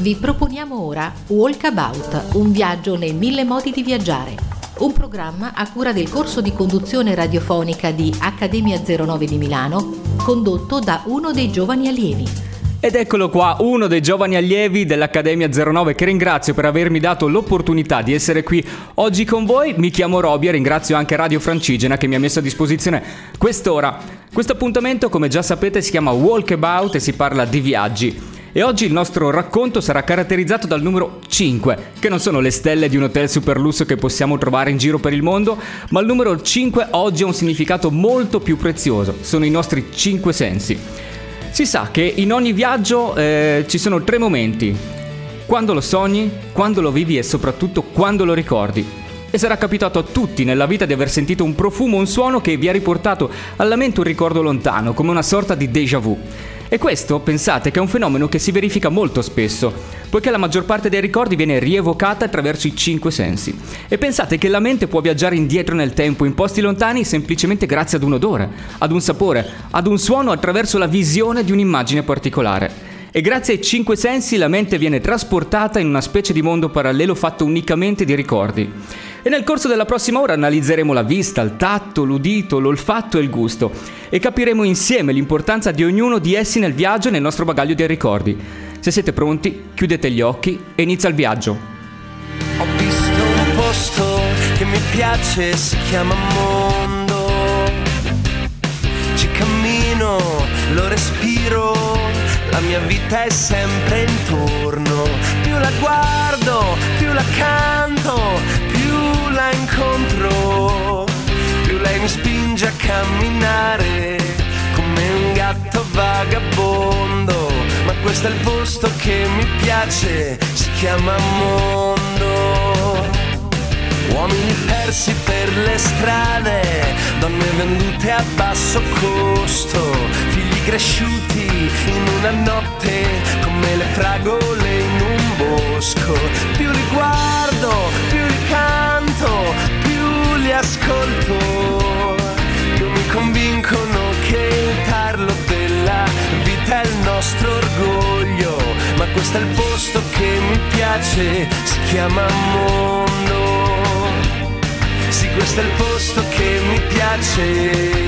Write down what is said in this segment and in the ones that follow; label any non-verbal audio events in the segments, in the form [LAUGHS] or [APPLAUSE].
Vi proponiamo ora Walkabout, un viaggio nei mille modi di viaggiare. Un programma a cura del corso di conduzione radiofonica di Accademia 09 di Milano, condotto da uno dei giovani allievi. Ed eccolo qua, uno dei giovani allievi dell'Accademia 09 che ringrazio per avermi dato l'opportunità di essere qui oggi con voi. Mi chiamo Roby e ringrazio anche Radio Francigena che mi ha messo a disposizione quest'ora. Questo appuntamento, come già sapete, si chiama Walkabout e si parla di viaggi. E oggi il nostro racconto sarà caratterizzato dal numero 5, che non sono le stelle di un hotel super lusso che possiamo trovare in giro per il mondo, ma il numero 5 oggi ha un significato molto più prezioso, sono i nostri 5 sensi. Si sa che in ogni viaggio eh, ci sono tre momenti, quando lo sogni, quando lo vivi e soprattutto quando lo ricordi. E sarà capitato a tutti nella vita di aver sentito un profumo, un suono che vi ha riportato alla mente un ricordo lontano, come una sorta di déjà vu. E questo, pensate, che è un fenomeno che si verifica molto spesso, poiché la maggior parte dei ricordi viene rievocata attraverso i cinque sensi. E pensate che la mente può viaggiare indietro nel tempo, in posti lontani, semplicemente grazie ad un odore, ad un sapore, ad un suono attraverso la visione di un'immagine particolare. E grazie ai cinque sensi la mente viene trasportata in una specie di mondo parallelo fatto unicamente di ricordi. E nel corso della prossima ora analizzeremo la vista, il tatto, l'udito, l'olfatto e il gusto e capiremo insieme l'importanza di ognuno di essi nel viaggio e nel nostro bagaglio di ricordi. Se siete pronti, chiudete gli occhi e inizia il viaggio. Ho visto un posto che mi piace, si chiama mondo. Ci cammino, lo respiro, la mia vita è sempre intorno. Più la guardo, più la canto, questo è il posto che mi piace, si chiama mondo. Uomini persi per le strade, donne vendute a basso costo, figli cresciuti in una notte come le fragole in un bosco. Più li guardo, più li canto, più li ascolto, nostro orgoglio. Ma questo è il posto che mi piace, si chiama mondo. Sì, questo è il posto che mi piace.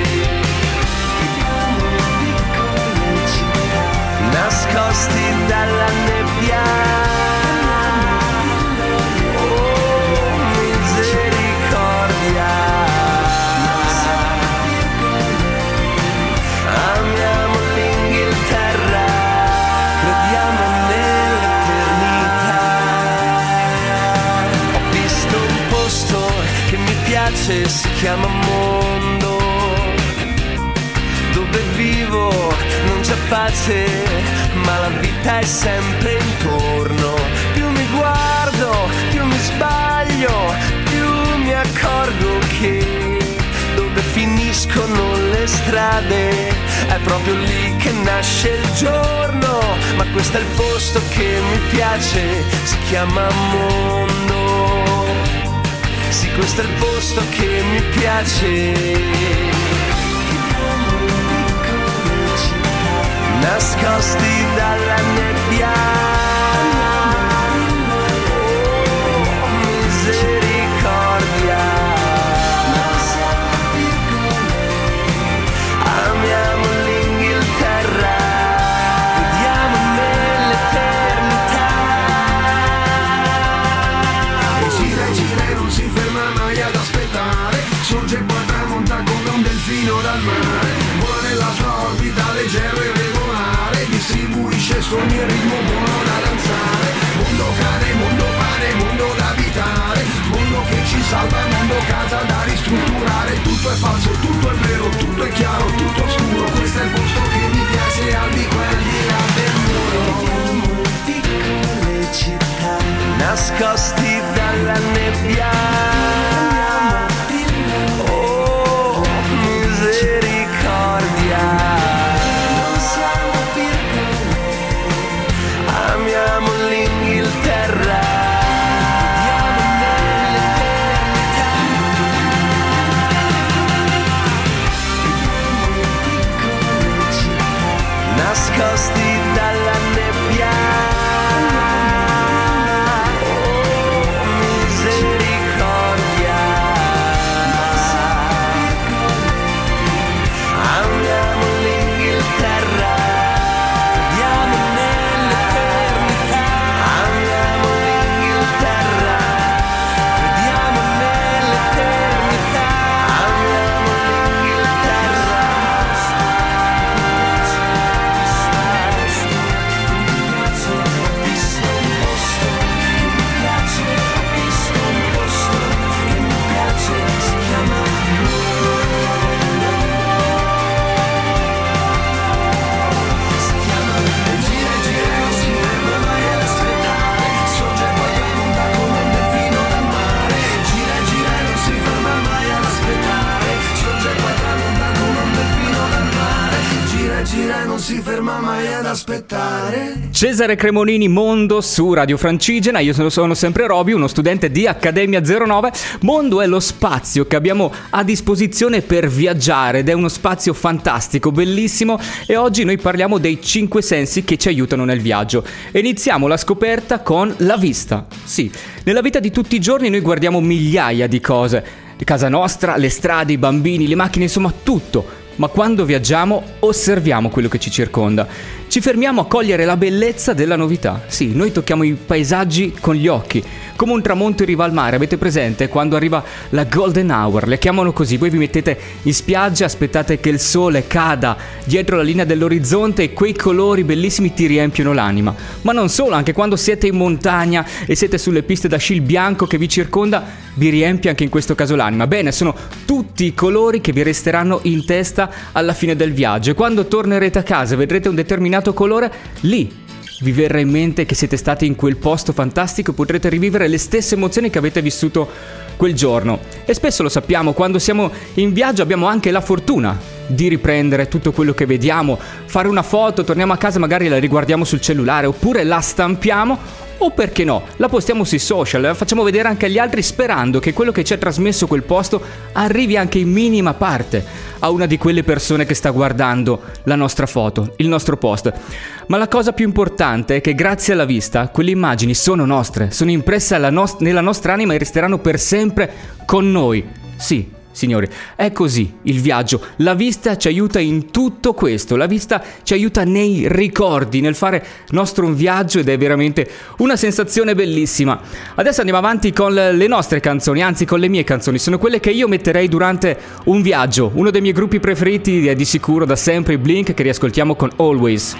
nascosti dalla nebbia. Chiama mondo dove vivo non c'è pace, ma la vita è sempre intorno. Più mi guardo, più mi sbaglio, più mi accorgo che dove finiscono le strade è proprio lì che nasce il giorno. Ma questo è il posto che mi piace, si chiama mondo. Sì, questo è il posto che mi piace. nascosti dalla sogni e ritmo buono da danzare. Mondo cane, mondo pane, mondo da abitare. Mondo che ci salva, mondo casa da ristrutturare. Tutto è falso, tutto è vero, tutto è chiaro, tutto oscuro Questo è il posto che mi piace al di qua là del muro. Nascosti dalla nebbia. Cesare Cremonini Mondo su Radio Francigena, io sono, sono sempre Roby, uno studente di Accademia 09. Mondo è lo spazio che abbiamo a disposizione per viaggiare ed è uno spazio fantastico, bellissimo e oggi noi parliamo dei cinque sensi che ci aiutano nel viaggio. Iniziamo la scoperta con la vista. Sì, nella vita di tutti i giorni noi guardiamo migliaia di cose. Casa nostra, le strade, i bambini, le macchine, insomma tutto ma quando viaggiamo osserviamo quello che ci circonda. Ci fermiamo a cogliere la bellezza della novità. Sì, noi tocchiamo i paesaggi con gli occhi, come un tramonto in riva al mare. Avete presente quando arriva la golden hour? Le chiamano così. Voi vi mettete in spiaggia, aspettate che il sole cada dietro la linea dell'orizzonte e quei colori bellissimi ti riempiono l'anima. Ma non solo, anche quando siete in montagna e siete sulle piste da sci, il bianco che vi circonda vi riempie anche in questo caso l'anima. Bene, sono tutti i colori che vi resteranno in testa alla fine del viaggio. Quando tornerete a casa e vedrete un determinato colore, lì vi verrà in mente che siete stati in quel posto fantastico e potrete rivivere le stesse emozioni che avete vissuto quel giorno. E spesso lo sappiamo, quando siamo in viaggio abbiamo anche la fortuna di riprendere tutto quello che vediamo, fare una foto, torniamo a casa, magari la riguardiamo sul cellulare oppure la stampiamo o perché no, la postiamo sui social, la facciamo vedere anche agli altri sperando che quello che ci ha trasmesso quel posto arrivi anche in minima parte a una di quelle persone che sta guardando la nostra foto, il nostro post. Ma la cosa più importante è che grazie alla vista quelle immagini sono nostre, sono impresse no- nella nostra anima e resteranno per sempre con noi. Sì, Signori, è così il viaggio. La vista ci aiuta in tutto questo. La vista ci aiuta nei ricordi, nel fare nostro un viaggio ed è veramente una sensazione bellissima. Adesso andiamo avanti con le nostre canzoni, anzi con le mie canzoni. Sono quelle che io metterei durante un viaggio. Uno dei miei gruppi preferiti è di sicuro da sempre Blink che riascoltiamo con Always.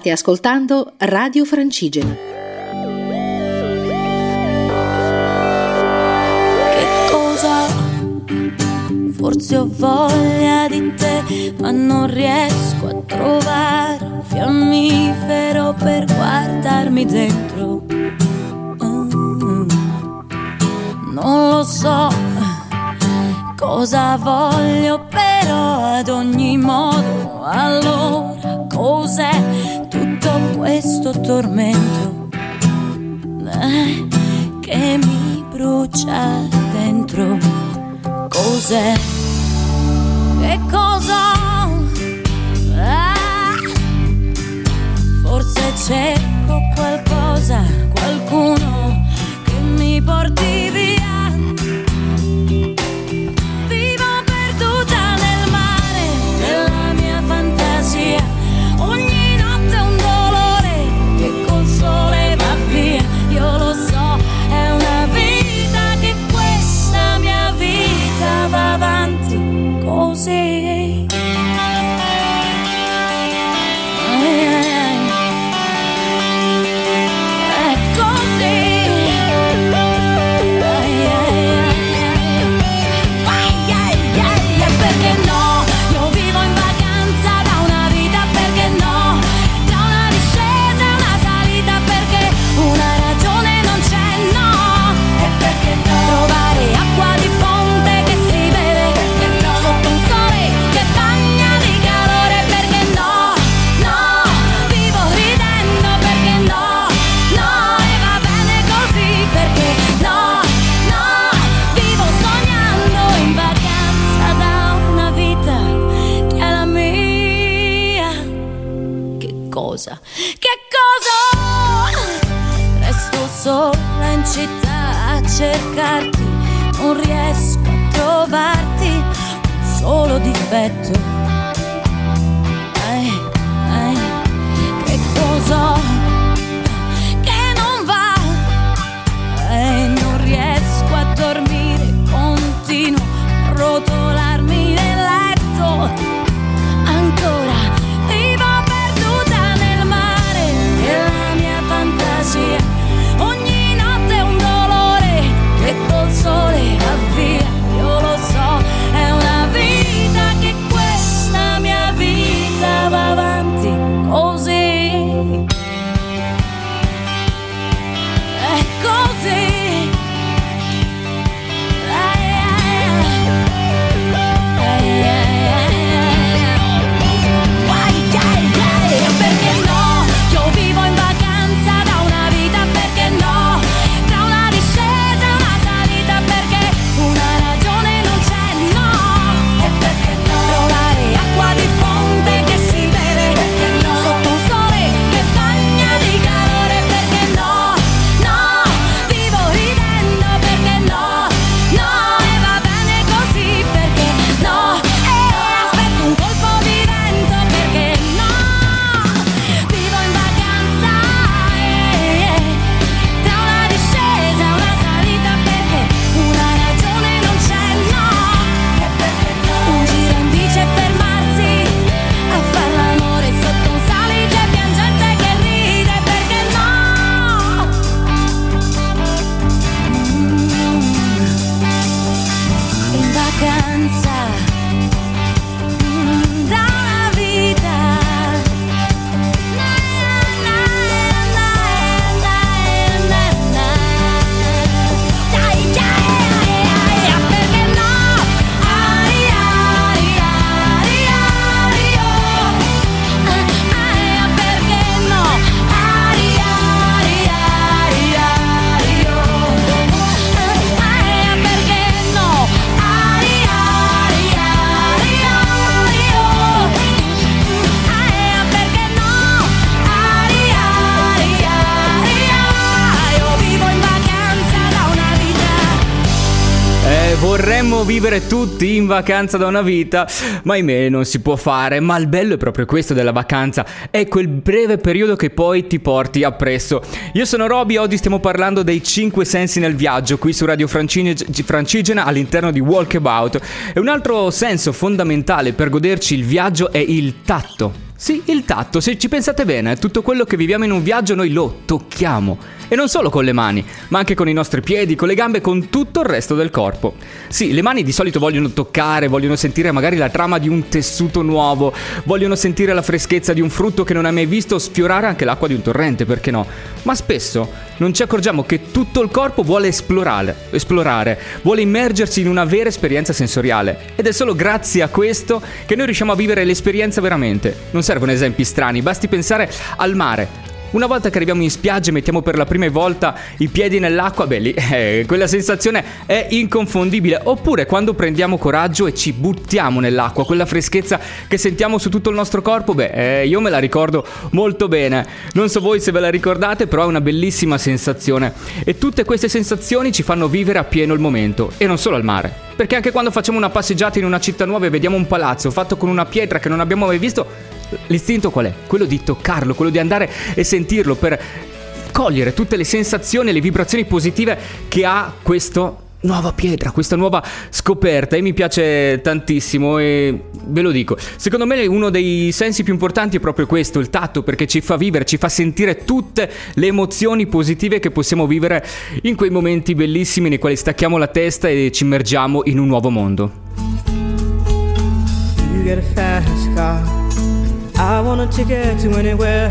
State ascoltando Radio Francigena. Che cosa? Forse ho voglia di te, ma non riesco a trovare un fiammifero per guardarmi dentro. Mm. Non lo so cosa voglio, però ad ogni modo allora cos'è? questo tormento eh, che mi brucia dentro. Cos'è? Che cosa? Ah, forse c'è vivere tutti in vacanza da una vita, ma ahimè non si può fare, ma il bello è proprio questo della vacanza, è quel breve periodo che poi ti porti appresso. Io sono Roby, oggi stiamo parlando dei 5 sensi nel viaggio, qui su Radio Francigena all'interno di Walkabout. E un altro senso fondamentale per goderci il viaggio è il tatto. Sì, il tatto, se ci pensate bene, tutto quello che viviamo in un viaggio noi lo tocchiamo. E non solo con le mani, ma anche con i nostri piedi, con le gambe, con tutto il resto del corpo. Sì, le mani di solito vogliono toccare, vogliono sentire magari la trama di un tessuto nuovo, vogliono sentire la freschezza di un frutto che non hai mai visto, sfiorare anche l'acqua di un torrente, perché no? Ma spesso non ci accorgiamo che tutto il corpo vuole esplorare, esplorare, vuole immergersi in una vera esperienza sensoriale. Ed è solo grazie a questo che noi riusciamo a vivere l'esperienza veramente. Non servono esempi strani, basti pensare al mare, una volta che arriviamo in spiaggia e mettiamo per la prima volta i piedi nell'acqua, beh lì [LAUGHS] eh, quella sensazione è inconfondibile. Oppure quando prendiamo coraggio e ci buttiamo nell'acqua, quella freschezza che sentiamo su tutto il nostro corpo, beh eh, io me la ricordo molto bene. Non so voi se ve la ricordate, però è una bellissima sensazione. E tutte queste sensazioni ci fanno vivere appieno il momento, e non solo al mare. Perché anche quando facciamo una passeggiata in una città nuova e vediamo un palazzo fatto con una pietra che non abbiamo mai visto, L'istinto qual è? Quello di toccarlo, quello di andare e sentirlo per cogliere tutte le sensazioni e le vibrazioni positive che ha questo nuova pietra, questa nuova scoperta e mi piace tantissimo e ve lo dico. Secondo me uno dei sensi più importanti è proprio questo, il tatto, perché ci fa vivere, ci fa sentire tutte le emozioni positive che possiamo vivere in quei momenti bellissimi nei quali stacchiamo la testa e ci immergiamo in un nuovo mondo. You get a fast car. I want ticket to anywhere.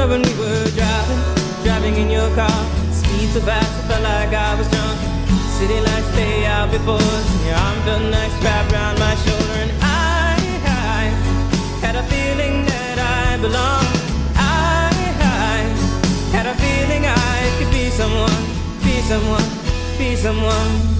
Remember when we were driving, driving in your car. Speed so fast, I felt like I was drunk. City lights lay out before us, your arm felt nice wrapped around my shoulder. And I, I had a feeling that I belonged. I, I had a feeling I could be someone, be someone, be someone.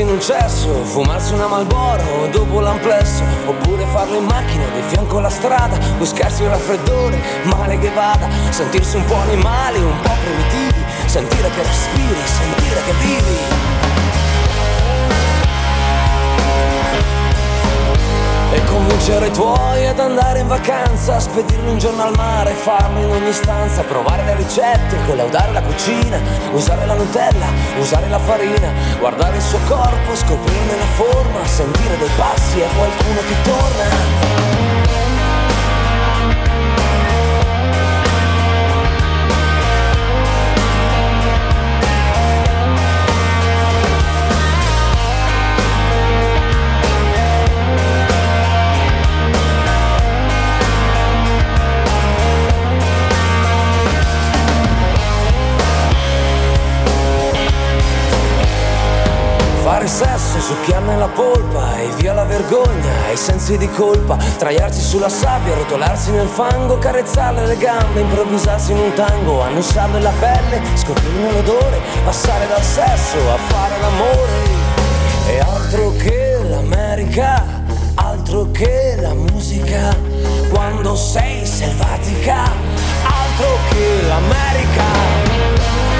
In un cesso, fumarsi una Malboro dopo l'amplesso, oppure farlo in macchina di fianco alla strada, buscarsi un raffreddore, male che vada, sentirsi un po' animali, un po' primitivi, sentire che respiri, sentire che vivi. E convincere i tuoi ad andare in vacanza, spedirli un giorno al mare, farlo in ogni stanza, provare le ricette, collaudare la cucina, usare la Nutella, usare la farina, guardare il suo corpo, scoprirne la forma, sentire dei passi e qualcuno che torna. Sesso, succhiarne la polpa e via la vergogna e i sensi di colpa. Traiarsi sulla sabbia, rotolarsi nel fango, carezzarle le gambe, improvvisarsi in un tango Annusarle la pelle, scoprirne l'odore, passare dal sesso a fare l'amore. E altro che l'America, altro che la musica Quando sei selvatica, altro che l'America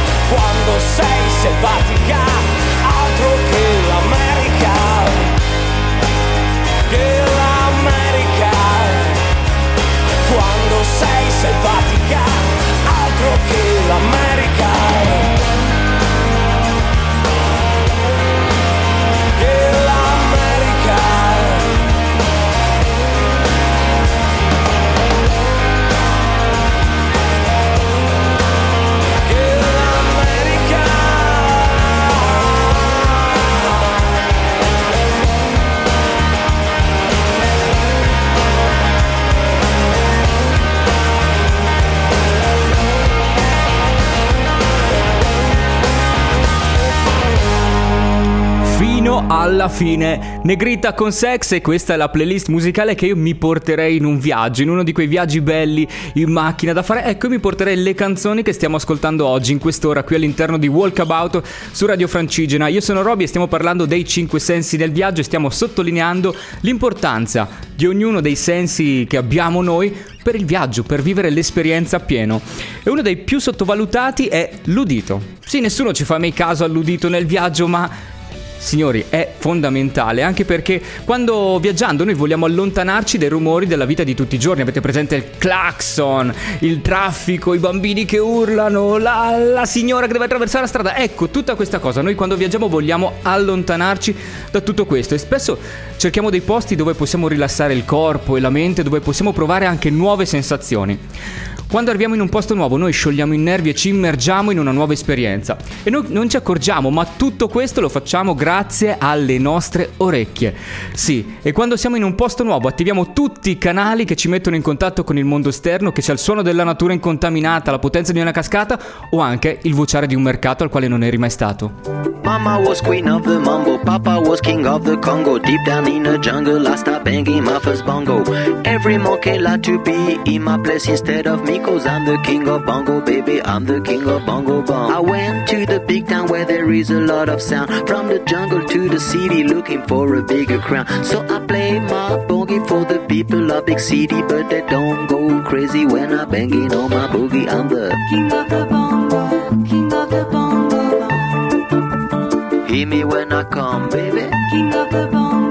quando sei selvatica, altro che l'America, che l'America, quando sei selvatica, altro che l'America. Alla fine. Negrita con sex e questa è la playlist musicale che io mi porterei in un viaggio, in uno di quei viaggi belli in macchina da fare. Ecco, mi porterei le canzoni che stiamo ascoltando oggi in quest'ora qui all'interno di Walkabout su Radio Francigena. Io sono Roby e stiamo parlando dei cinque sensi del viaggio e stiamo sottolineando l'importanza di ognuno dei sensi che abbiamo noi per il viaggio, per vivere l'esperienza appieno. E uno dei più sottovalutati è l'udito. Sì, nessuno ci fa mai caso all'udito nel viaggio, ma signori, è fondamentale anche perché quando viaggiando noi vogliamo allontanarci dai rumori della vita di tutti i giorni. Avete presente il clacson, il traffico, i bambini che urlano, la, la signora che deve attraversare la strada. Ecco, tutta questa cosa. Noi quando viaggiamo vogliamo allontanarci da tutto questo e spesso cerchiamo dei posti dove possiamo rilassare il corpo e la mente, dove possiamo provare anche nuove sensazioni. Quando arriviamo in un posto nuovo noi sciogliamo i nervi e ci immergiamo in una nuova esperienza e noi non ci accorgiamo, ma tutto questo lo facciamo grazie alle nostre orecchie. Sì, e quando siamo in un posto nuovo attiviamo tutti i canali che ci mettono in contatto con il mondo esterno, che sia il suono della natura incontaminata, la potenza di una cascata o anche il vociare di un mercato al quale non eri mai stato. Mama was queen of the mumble, Papa was king of the Congo. Deep down in the jungle, I started banging my first bongo. Every monkey like to be in my place instead of me, cause I'm the king of bongo, baby. I'm the king of bongo bong. I went to the big town where there is a lot of sound. From the jungle to the city, looking for a bigger crown. So I play my boogie for the people of big city, but they don't go crazy when I'm banging on my boogie. I'm the King of the bongo, king of the bongo, hear me when I come, baby. king of the bongo,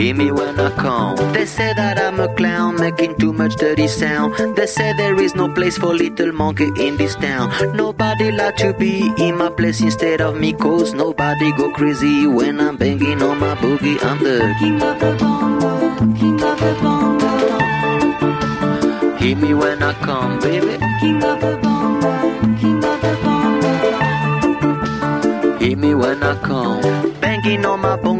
Hear me when I come. They say that I'm a clown making too much dirty sound. They say there is no place for little monkey in this town. Nobody like to be in my place instead of me Cause nobody go crazy when I'm banging on my boogie I'm the King of the bongo, king of the bongo, Hear me when I come, baby. King of the bongo, king of the bongo. Hear me when I come. Banging on my bongo, all that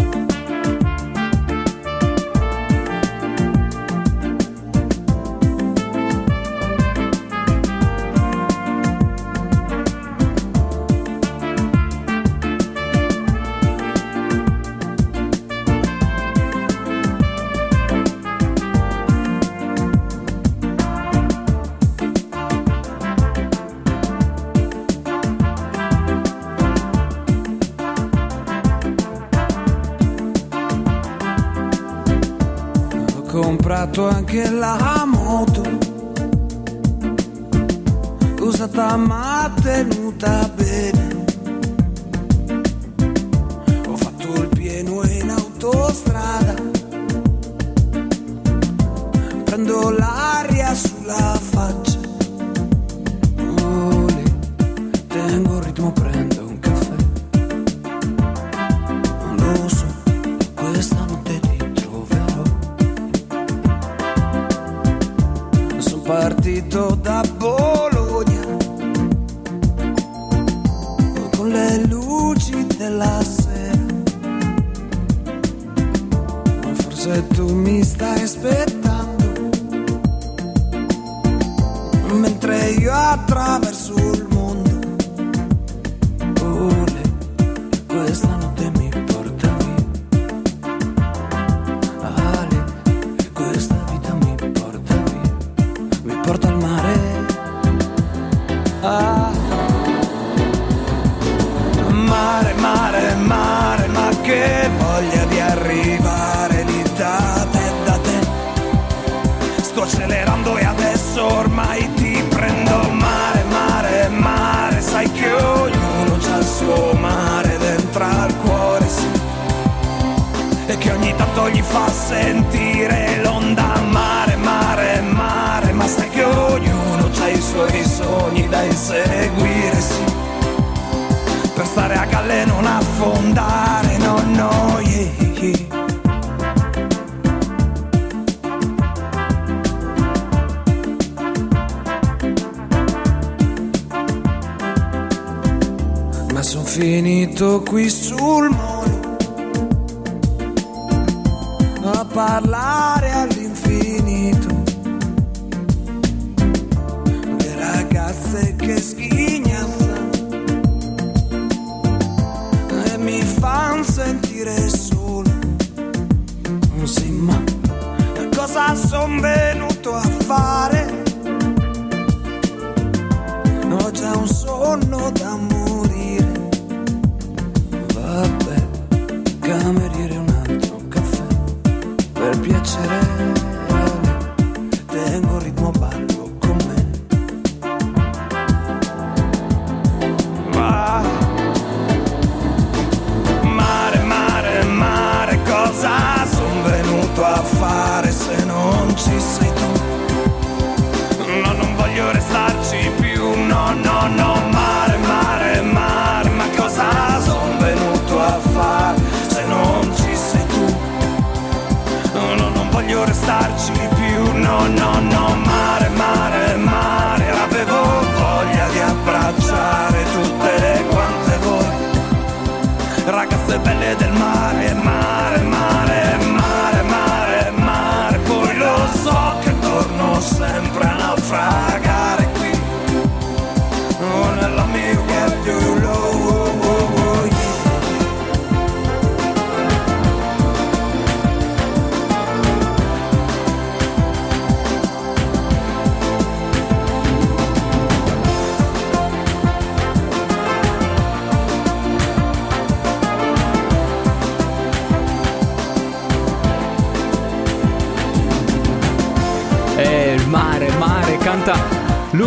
Sentire l'onda mare, mare, mare, ma sai che ognuno c'ha i suoi sogni da inseguire, sì. Per stare a galle e non affondare, no, no, yeah, yeah. Ma son finito qui sul parlare a lui.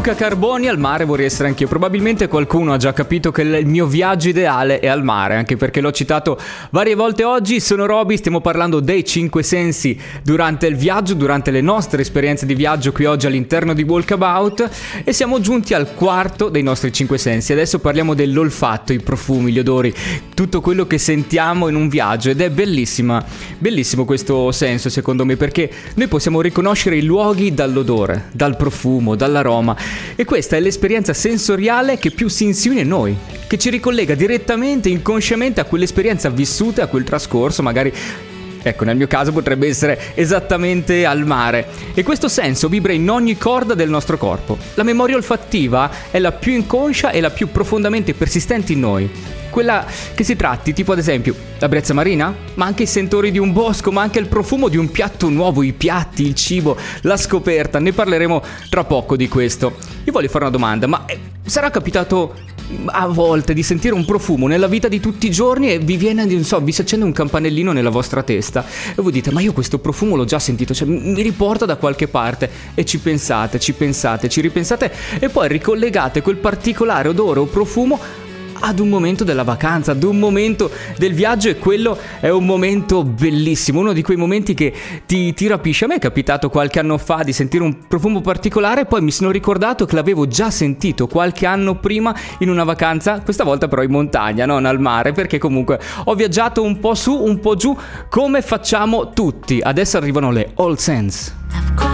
Luca Carboni al mare vorrei essere anch'io. Probabilmente qualcuno ha già capito che il mio viaggio ideale è al mare, anche perché l'ho citato varie volte oggi. Sono Roby, stiamo parlando dei cinque sensi durante il viaggio, durante le nostre esperienze di viaggio qui oggi all'interno di Walkabout e siamo giunti al quarto dei nostri cinque sensi. Adesso parliamo dell'olfatto, i profumi, gli odori, tutto quello che sentiamo in un viaggio ed è bellissima, bellissimo questo senso secondo me perché noi possiamo riconoscere i luoghi dall'odore, dal profumo, dall'aroma e questa è l'esperienza sensoriale che più si insinua in noi, che ci ricollega direttamente, inconsciamente a quell'esperienza vissuta, a quel trascorso, magari Ecco, nel mio caso potrebbe essere esattamente al mare. E questo senso vibra in ogni corda del nostro corpo. La memoria olfattiva è la più inconscia e la più profondamente persistente in noi. Quella che si tratti, tipo ad esempio la brezza marina, ma anche i sentori di un bosco, ma anche il profumo di un piatto nuovo, i piatti, il cibo, la scoperta. Ne parleremo tra poco di questo. Io voglio fare una domanda, ma eh, sarà capitato a volte di sentire un profumo nella vita di tutti i giorni e vi viene, non so, vi si accende un campanellino nella vostra testa e voi dite ma io questo profumo l'ho già sentito, cioè mi riporta da qualche parte e ci pensate, ci pensate, ci ripensate e poi ricollegate quel particolare odore o profumo ad un momento della vacanza, ad un momento del viaggio e quello è un momento bellissimo, uno di quei momenti che ti, ti rapisce. A me è capitato qualche anno fa di sentire un profumo particolare poi mi sono ricordato che l'avevo già sentito qualche anno prima in una vacanza, questa volta però in montagna, non al mare, perché comunque ho viaggiato un po' su, un po' giù, come facciamo tutti. Adesso arrivano le All Sense.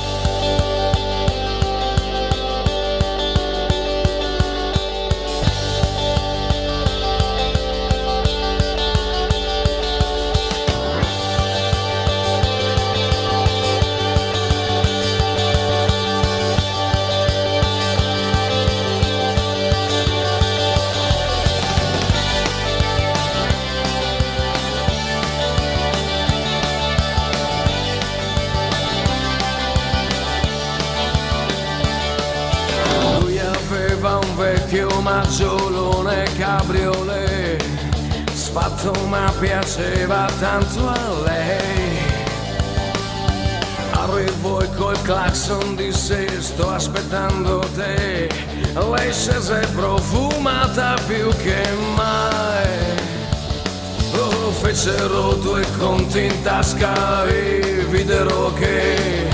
Sfatto ma piaceva tanto a lei. Arrivò e col clacson disse sto aspettando te. Lei scese profumata più che mai. Lo fecero due conti in tasca e videro che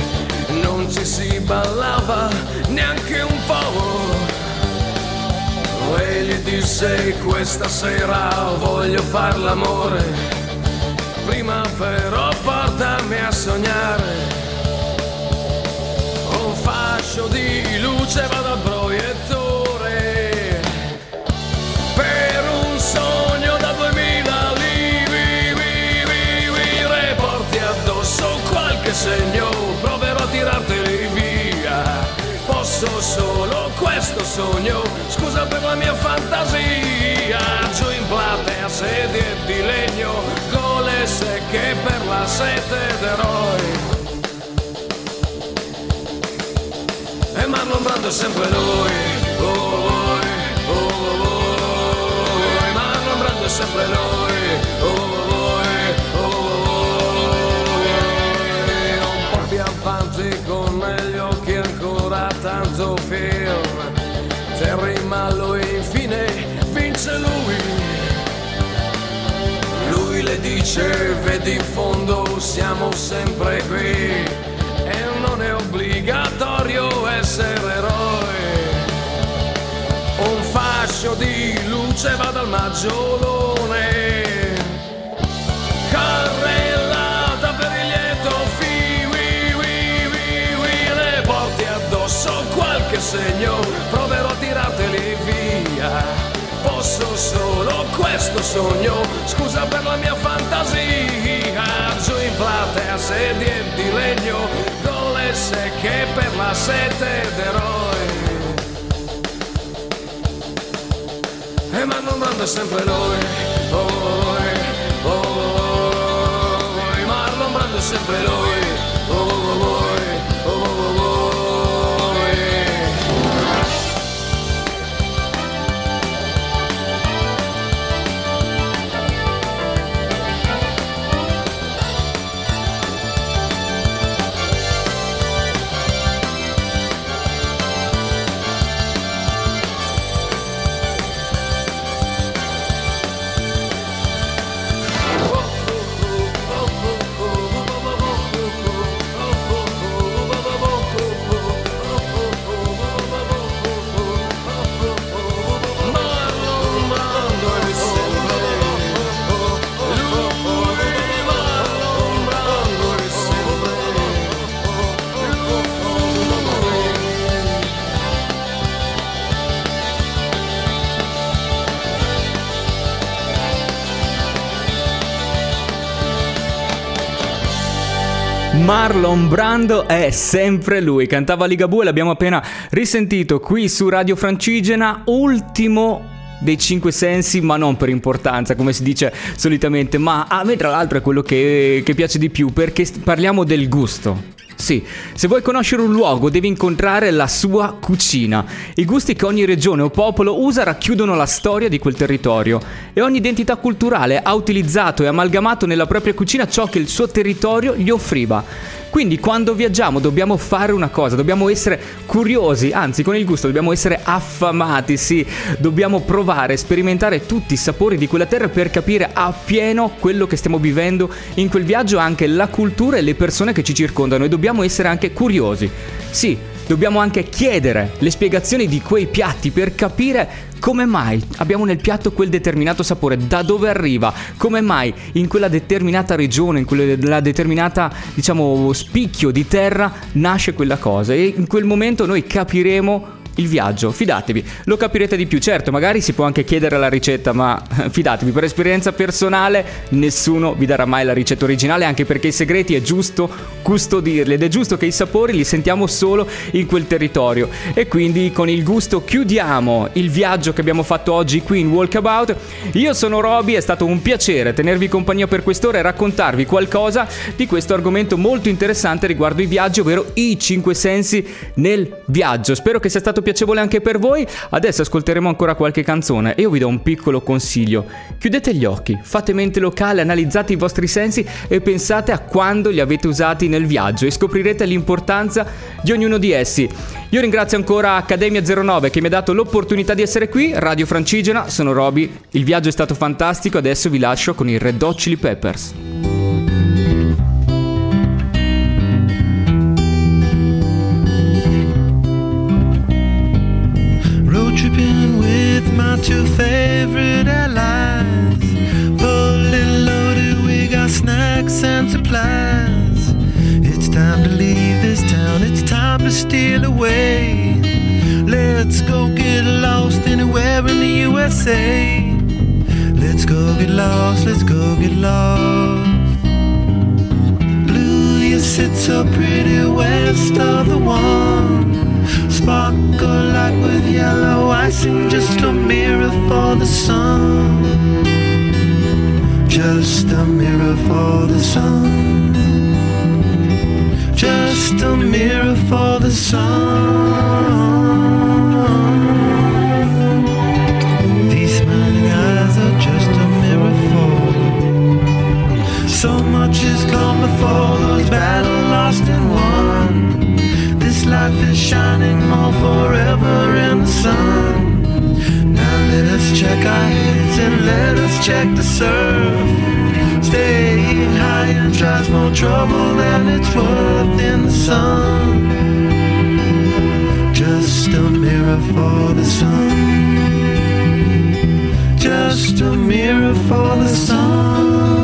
non ci si ballava neanche un po'. E gli disse questa sera voglio far l'amore, prima però portami a sognare. Un fascio di questo sogno. Scusa per la mia fantasia giù in platea sedie di legno gole secche per la sete d'eroi. E Marlon Brando è sempre lui oh, oh, oh, oh, e Marlon Brando è sempre lui oh, oh, oh, oh, un po' più avanti con negli occhi ancora tanto film Terry ma lui infine vince lui. Lui le dice, vedi in fondo siamo sempre qui. E non è obbligatorio essere eroi. Un fascio di luce va dal maggiolone, carrellata per il lieto fi, wi, wi, wi, le porti addosso qualche segno, solo questo sogno, scusa per la mia fantasia, giù in platea sedie di legno, gole secche per la sete d'eroi. E ma non manda sempre lui, oh, oh, oh, oh, Marlon Brando è sempre lui, oh, oh, oh, oh, Marlon Brando è sempre lui. Cantava Ligabue, l'abbiamo appena risentito qui su Radio Francigena. Ultimo dei cinque sensi, ma non per importanza, come si dice solitamente. Ma a me, tra l'altro, è quello che, che piace di più perché parliamo del gusto. Sì, se vuoi conoscere un luogo devi incontrare la sua cucina. I gusti che ogni regione o popolo usa racchiudono la storia di quel territorio e ogni identità culturale ha utilizzato e amalgamato nella propria cucina ciò che il suo territorio gli offriva. Quindi quando viaggiamo dobbiamo fare una cosa, dobbiamo essere curiosi, anzi con il gusto dobbiamo essere affamati, sì, dobbiamo provare, sperimentare tutti i sapori di quella terra per capire appieno quello che stiamo vivendo in quel viaggio, anche la cultura e le persone che ci circondano e dobbiamo essere anche curiosi. Sì, dobbiamo anche chiedere le spiegazioni di quei piatti per capire come mai abbiamo nel piatto quel determinato sapore, da dove arriva, come mai in quella determinata regione, in quella determinata, diciamo, spicchio di terra nasce quella cosa. E in quel momento noi capiremo il viaggio, fidatevi, lo capirete di più. Certo, magari si può anche chiedere la ricetta, ma [LAUGHS] fidatevi, per esperienza personale nessuno vi darà mai la ricetta originale, anche perché i segreti è giusto custodirli ed è giusto che i sapori li sentiamo solo in quel territorio. E quindi con il gusto chiudiamo il viaggio che abbiamo fatto oggi qui in Walkabout. Io sono Roby, è stato un piacere tenervi compagnia per quest'ora e raccontarvi qualcosa di questo argomento molto interessante riguardo i viaggi, ovvero i cinque sensi nel viaggio. Spero che sia stato piacevole anche per voi. Adesso ascolteremo ancora qualche canzone e io vi do un piccolo consiglio. Chiudete gli occhi, fate mente locale, analizzate i vostri sensi e pensate a quando li avete usati nel viaggio e scoprirete l'importanza di ognuno di essi. Io ringrazio ancora Accademia 09 che mi ha dato l'opportunità di essere qui, Radio Francigena, sono Roby, il viaggio è stato fantastico, adesso vi lascio con i Red Hot Chili Peppers. It's time to leave this town, it's time to steal away. Let's go get lost anywhere in the USA. Let's go get lost, let's go get lost. Blue, you sit so pretty west of the one. Sparkle like with yellow icing, just a mirror for the sun. Just a mirror for the sun. Just a mirror for the sun. These smiling eyes are just a mirror for. So much has come before those battle lost and won. This life is shining more forever in the sun. Us check our heads and let us check the surf. Staying high and tries more trouble than it's worth in the sun. Just a mirror for the sun. Just a mirror for the sun.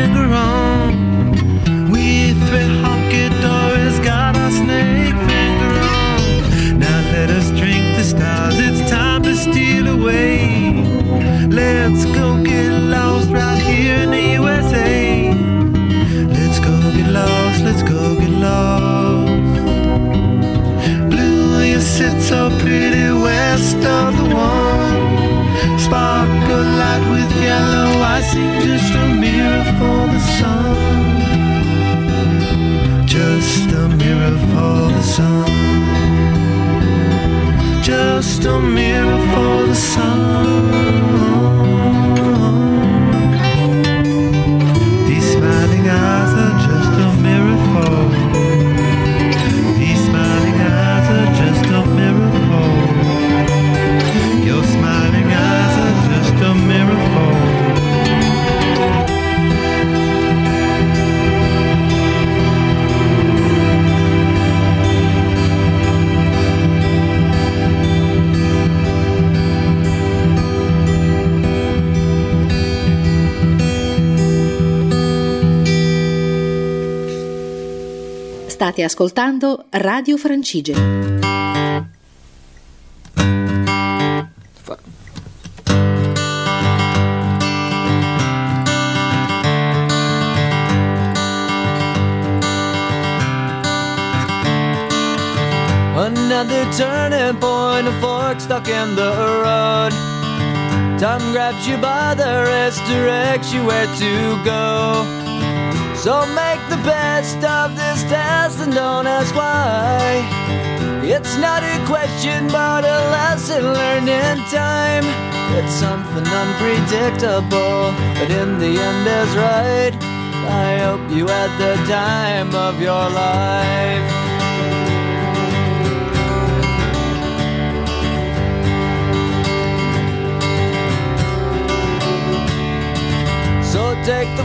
Time to linger on. Sun. Just a mirror State ascoltando Radio Francigena. Another turning point, a fork stuck in the road. Time grabs you by the wrist, directs you where to go. So make the best of this test and don't ask why. It's not a question, but a lesson learned in time. It's something unpredictable, but in the end is right. I hope you had the time of your life. So take the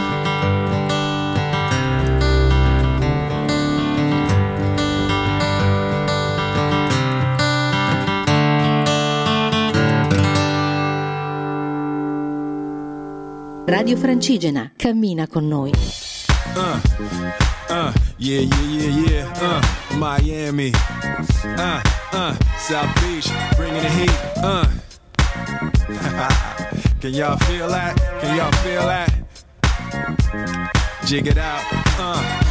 Radio Francigena, cammina con noi. Uh, uh, yeah, yeah, yeah. Uh, Miami. Uh, uh, South Beach, bringing the heat. Uh. [LAUGHS] Can y'all feel that? Can y'all feel that? Jig it out.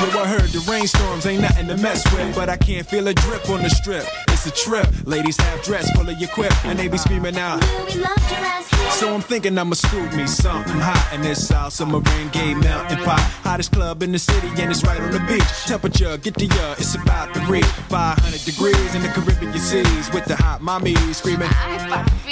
Yo, I heard the rainstorms ain't nothing to mess with, but I can't feel a drip on the strip. It's a trip. Ladies half dressed, full of your quip, and they be screaming out. Will we love your ass here? So I'm thinking I'ma scoop me something hot in this South Submarine Gay melting pot. Hottest club in the city, and it's right on the beach. Temperature, get the uh, it's about to reach 500 degrees in the Caribbean seas with the hot mommy screaming.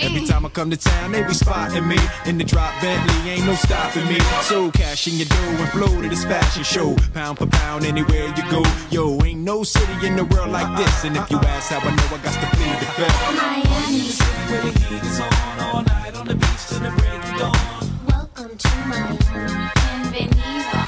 Every time I come to town, they be spotting me in the drop Bentley, ain't no stopping me. So cash in your dough and flow to this fashion show, pound for pound anywhere you go. Yo, ain't no city in the world like this, and if you ask how I know, I got to plead the fifth. Miami. Welcome to Miami. Bienvenido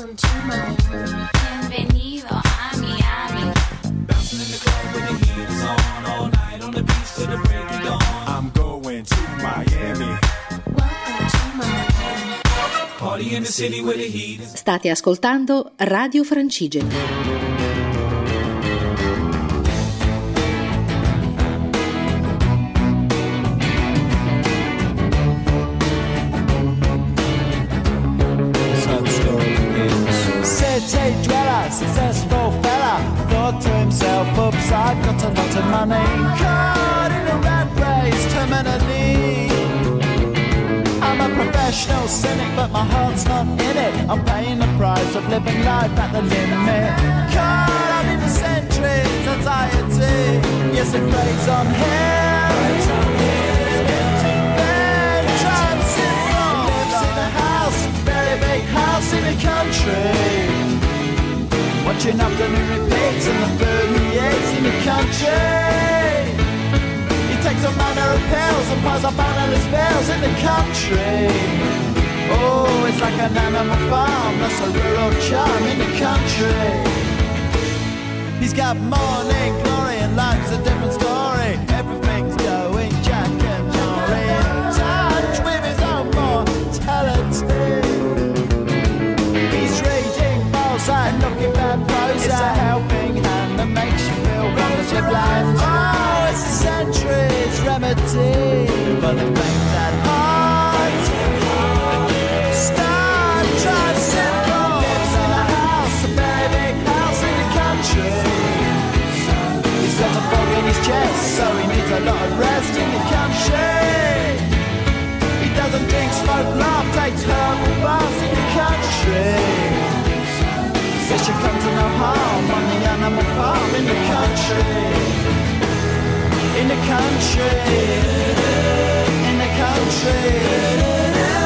Welcome to Miami. Bienvenido a Miami. Bouncing in the club where the heat is on all night on the beach till the break of dawn. I'm going to Miami. Welcome to Miami. Party in the city where the heat is State ascoltando Radio Francigena. Money. Caught in a rat race, terminally. I'm a professional cynic, but my heart's not in it. I'm paying the price of living life at the limit. Caught up in the centuries, anxiety. Yes, it plays on Johnson lives in a house, very big house in the country. Watching afternoon repeats and the food eats in the country. He takes a manner of pills and piles up analyst bills in the country. Oh, it's like an animal farm, that's a rural charm in the country. He's got morning glory and life's a different story. Everything's going Jack and touch with his own mortality. Feel wonderfully blind. Oh, it's a century's remedy for the things at heart. Star tricycle lives in a house, a very big house in the country. He's got a fog in his chest, so he needs a lot of rest in the country. He doesn't drink, smoke, laugh, takes herbal baths in the country. Fish should come to no harm on the animal farm in the country. In the country. In the country.